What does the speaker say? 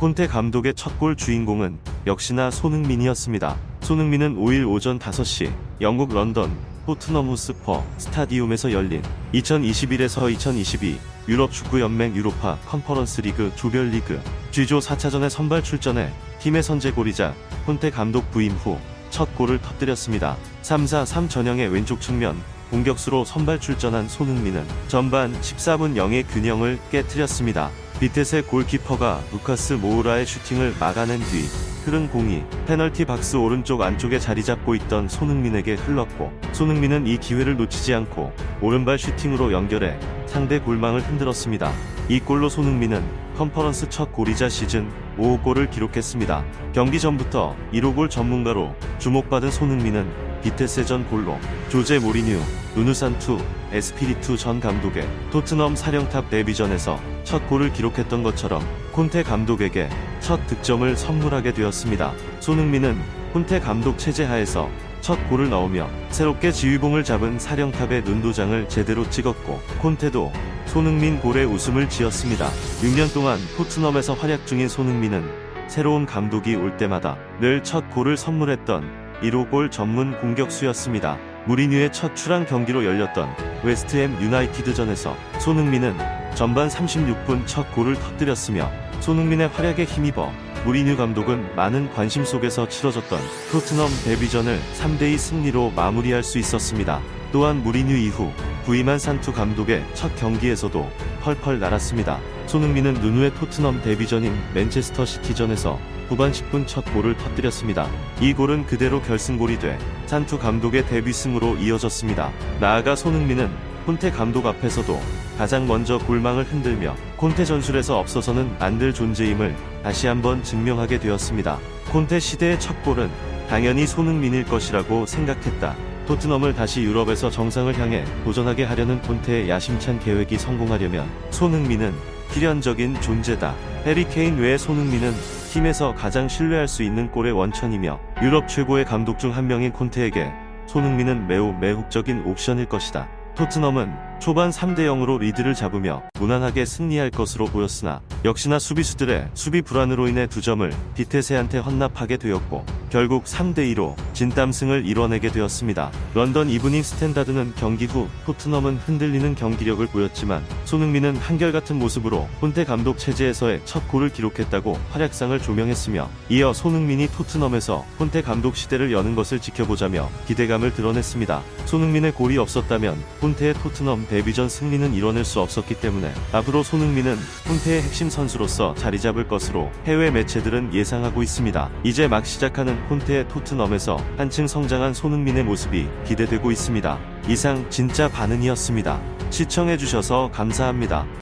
콘테 감독의 첫 골 주인공은 역시나 손흥민이었습니다. 손흥민은 5일 오전 5시 영국 런던 토트넘 호스퍼 스타디움에서 열린 2021에서 2022 유럽 축구 연맹 유로파 컨퍼런스 리그 조별리그 G조 4차전에 선발 출전해 팀의 선제골이자 콘테 감독 부임 후 첫 골을 터뜨렸습니다. 3-4-3 전형의 왼쪽 측면 공격수로 선발 출전한 손흥민은 전반 14분 0의 균형을 깨뜨렸습니다. 비테스의 골키퍼가 루카스 모우라의 슈팅을 막아낸 뒤 흐른 공이 페널티 박스 오른쪽 안쪽에 자리 잡고 있던 손흥민에게 흘렀고 손흥민은 이 기회를 놓치지 않고 오른발 슈팅으로 연결해 상대 골망을 흔들었습니다. 이 골로 손흥민은 컨퍼런스 첫 골이자 시즌 5호 골을 기록했습니다. 경기 전부터 1호 골 전문가로 주목받은 손흥민은 비테스전 골로 조제 모리뉴, 누누 산투, 에스피리투 전 감독의 토트넘 사령탑 데뷔전에서 첫 골을 기록했던 것처럼 콘테 감독에게 첫 득점을 선물하게 되었습니다. 손흥민은 콘테 감독 체제 하에서 첫 골을 넣으며 새롭게 지휘봉을 잡은 사령탑의 눈도장을 제대로 찍었고 콘테도 손흥민 골에 웃음을 지었습니다. 6년 동안 토트넘에서 활약 중인 손흥민은 새로운 감독이 올 때마다 늘 첫 골을 선물했던 1호 골 전문 공격수였습니다. 무리뉴의 첫 출항 경기로 열렸던 웨스트햄 유나이티드전에서 손흥민은 전반 36분 첫 골을 터뜨렸으며 손흥민의 활약에 힘입어 무리뉴 감독은 많은 관심 속에서 치러졌던 토트넘 데뷔전을 3대2 승리로 마무리할 수 있었습니다. 또한 무리뉴 이후 부임한 산투 감독의 첫 경기에서도 펄펄 날았습니다. 손흥민은 누누의 토트넘 데뷔전인 맨체스터 시티전에서 후반 10분 첫 골을 터뜨렸습니다. 이 골은 그대로 결승골이 돼 산투 감독의 데뷔승으로 이어졌습니다. 나아가 손흥민은 콘테 감독 앞에서도 가장 먼저 골망을 흔들며 콘테 전술에서 없어서는 안 될 존재임을 다시 한번 증명하게 되었습니다. 콘테 시대의 첫 골은 당연히 손흥민일 것이라고 생각했다. 토트넘을 다시 유럽에서 정상을 향해 도전하게 하려는 콘테의 야심찬 계획이 성공하려면 손흥민은 필연적인 존재다. 해리 케인 외에 손흥민은 팀에서 가장 신뢰할 수 있는 골의 원천이며 유럽 최고의 감독 중 한 명인 콘테에게 손흥민은 매우 매혹적인 옵션일 것이다. 토트넘은 초반 3대 0으로 리드를 잡으며 무난하게 승리할 것으로 보였으나 역시나 수비수들의 수비 불안으로 인해 두 점을 비테세한테 헌납하게 되었고 결국 3대 2로 진땀승을 이뤄내게 되었습니다. 런던 이브닝 스탠다드는 경기 후 토트넘은 흔들리는 경기력을 보였지만 손흥민은 한결같은 모습으로 콘테 감독 체제에서의 첫 골을 기록했다고 활약상을 조명했으며 이어 손흥민이 토트넘에서 콘테 감독 시대를 여는 것을 지켜보자며 기대감을 드러냈습니다. 손흥민의 골이 없었다면 콘테의 토트넘 데뷔전 승리는 이뤄낼 수 없었기 때문에 앞으로 손흥민은 콘테의 핵심 선수로서 자리 잡을 것으로 해외 매체들은 예상하고 있습니다. 이제 막 시작하는 콘테의 토트넘에서 한층 성장한 손흥민의 모습이 기대되고 있습니다. 이상 진짜 반응이었습니다. 시청해주셔서 감사합니다.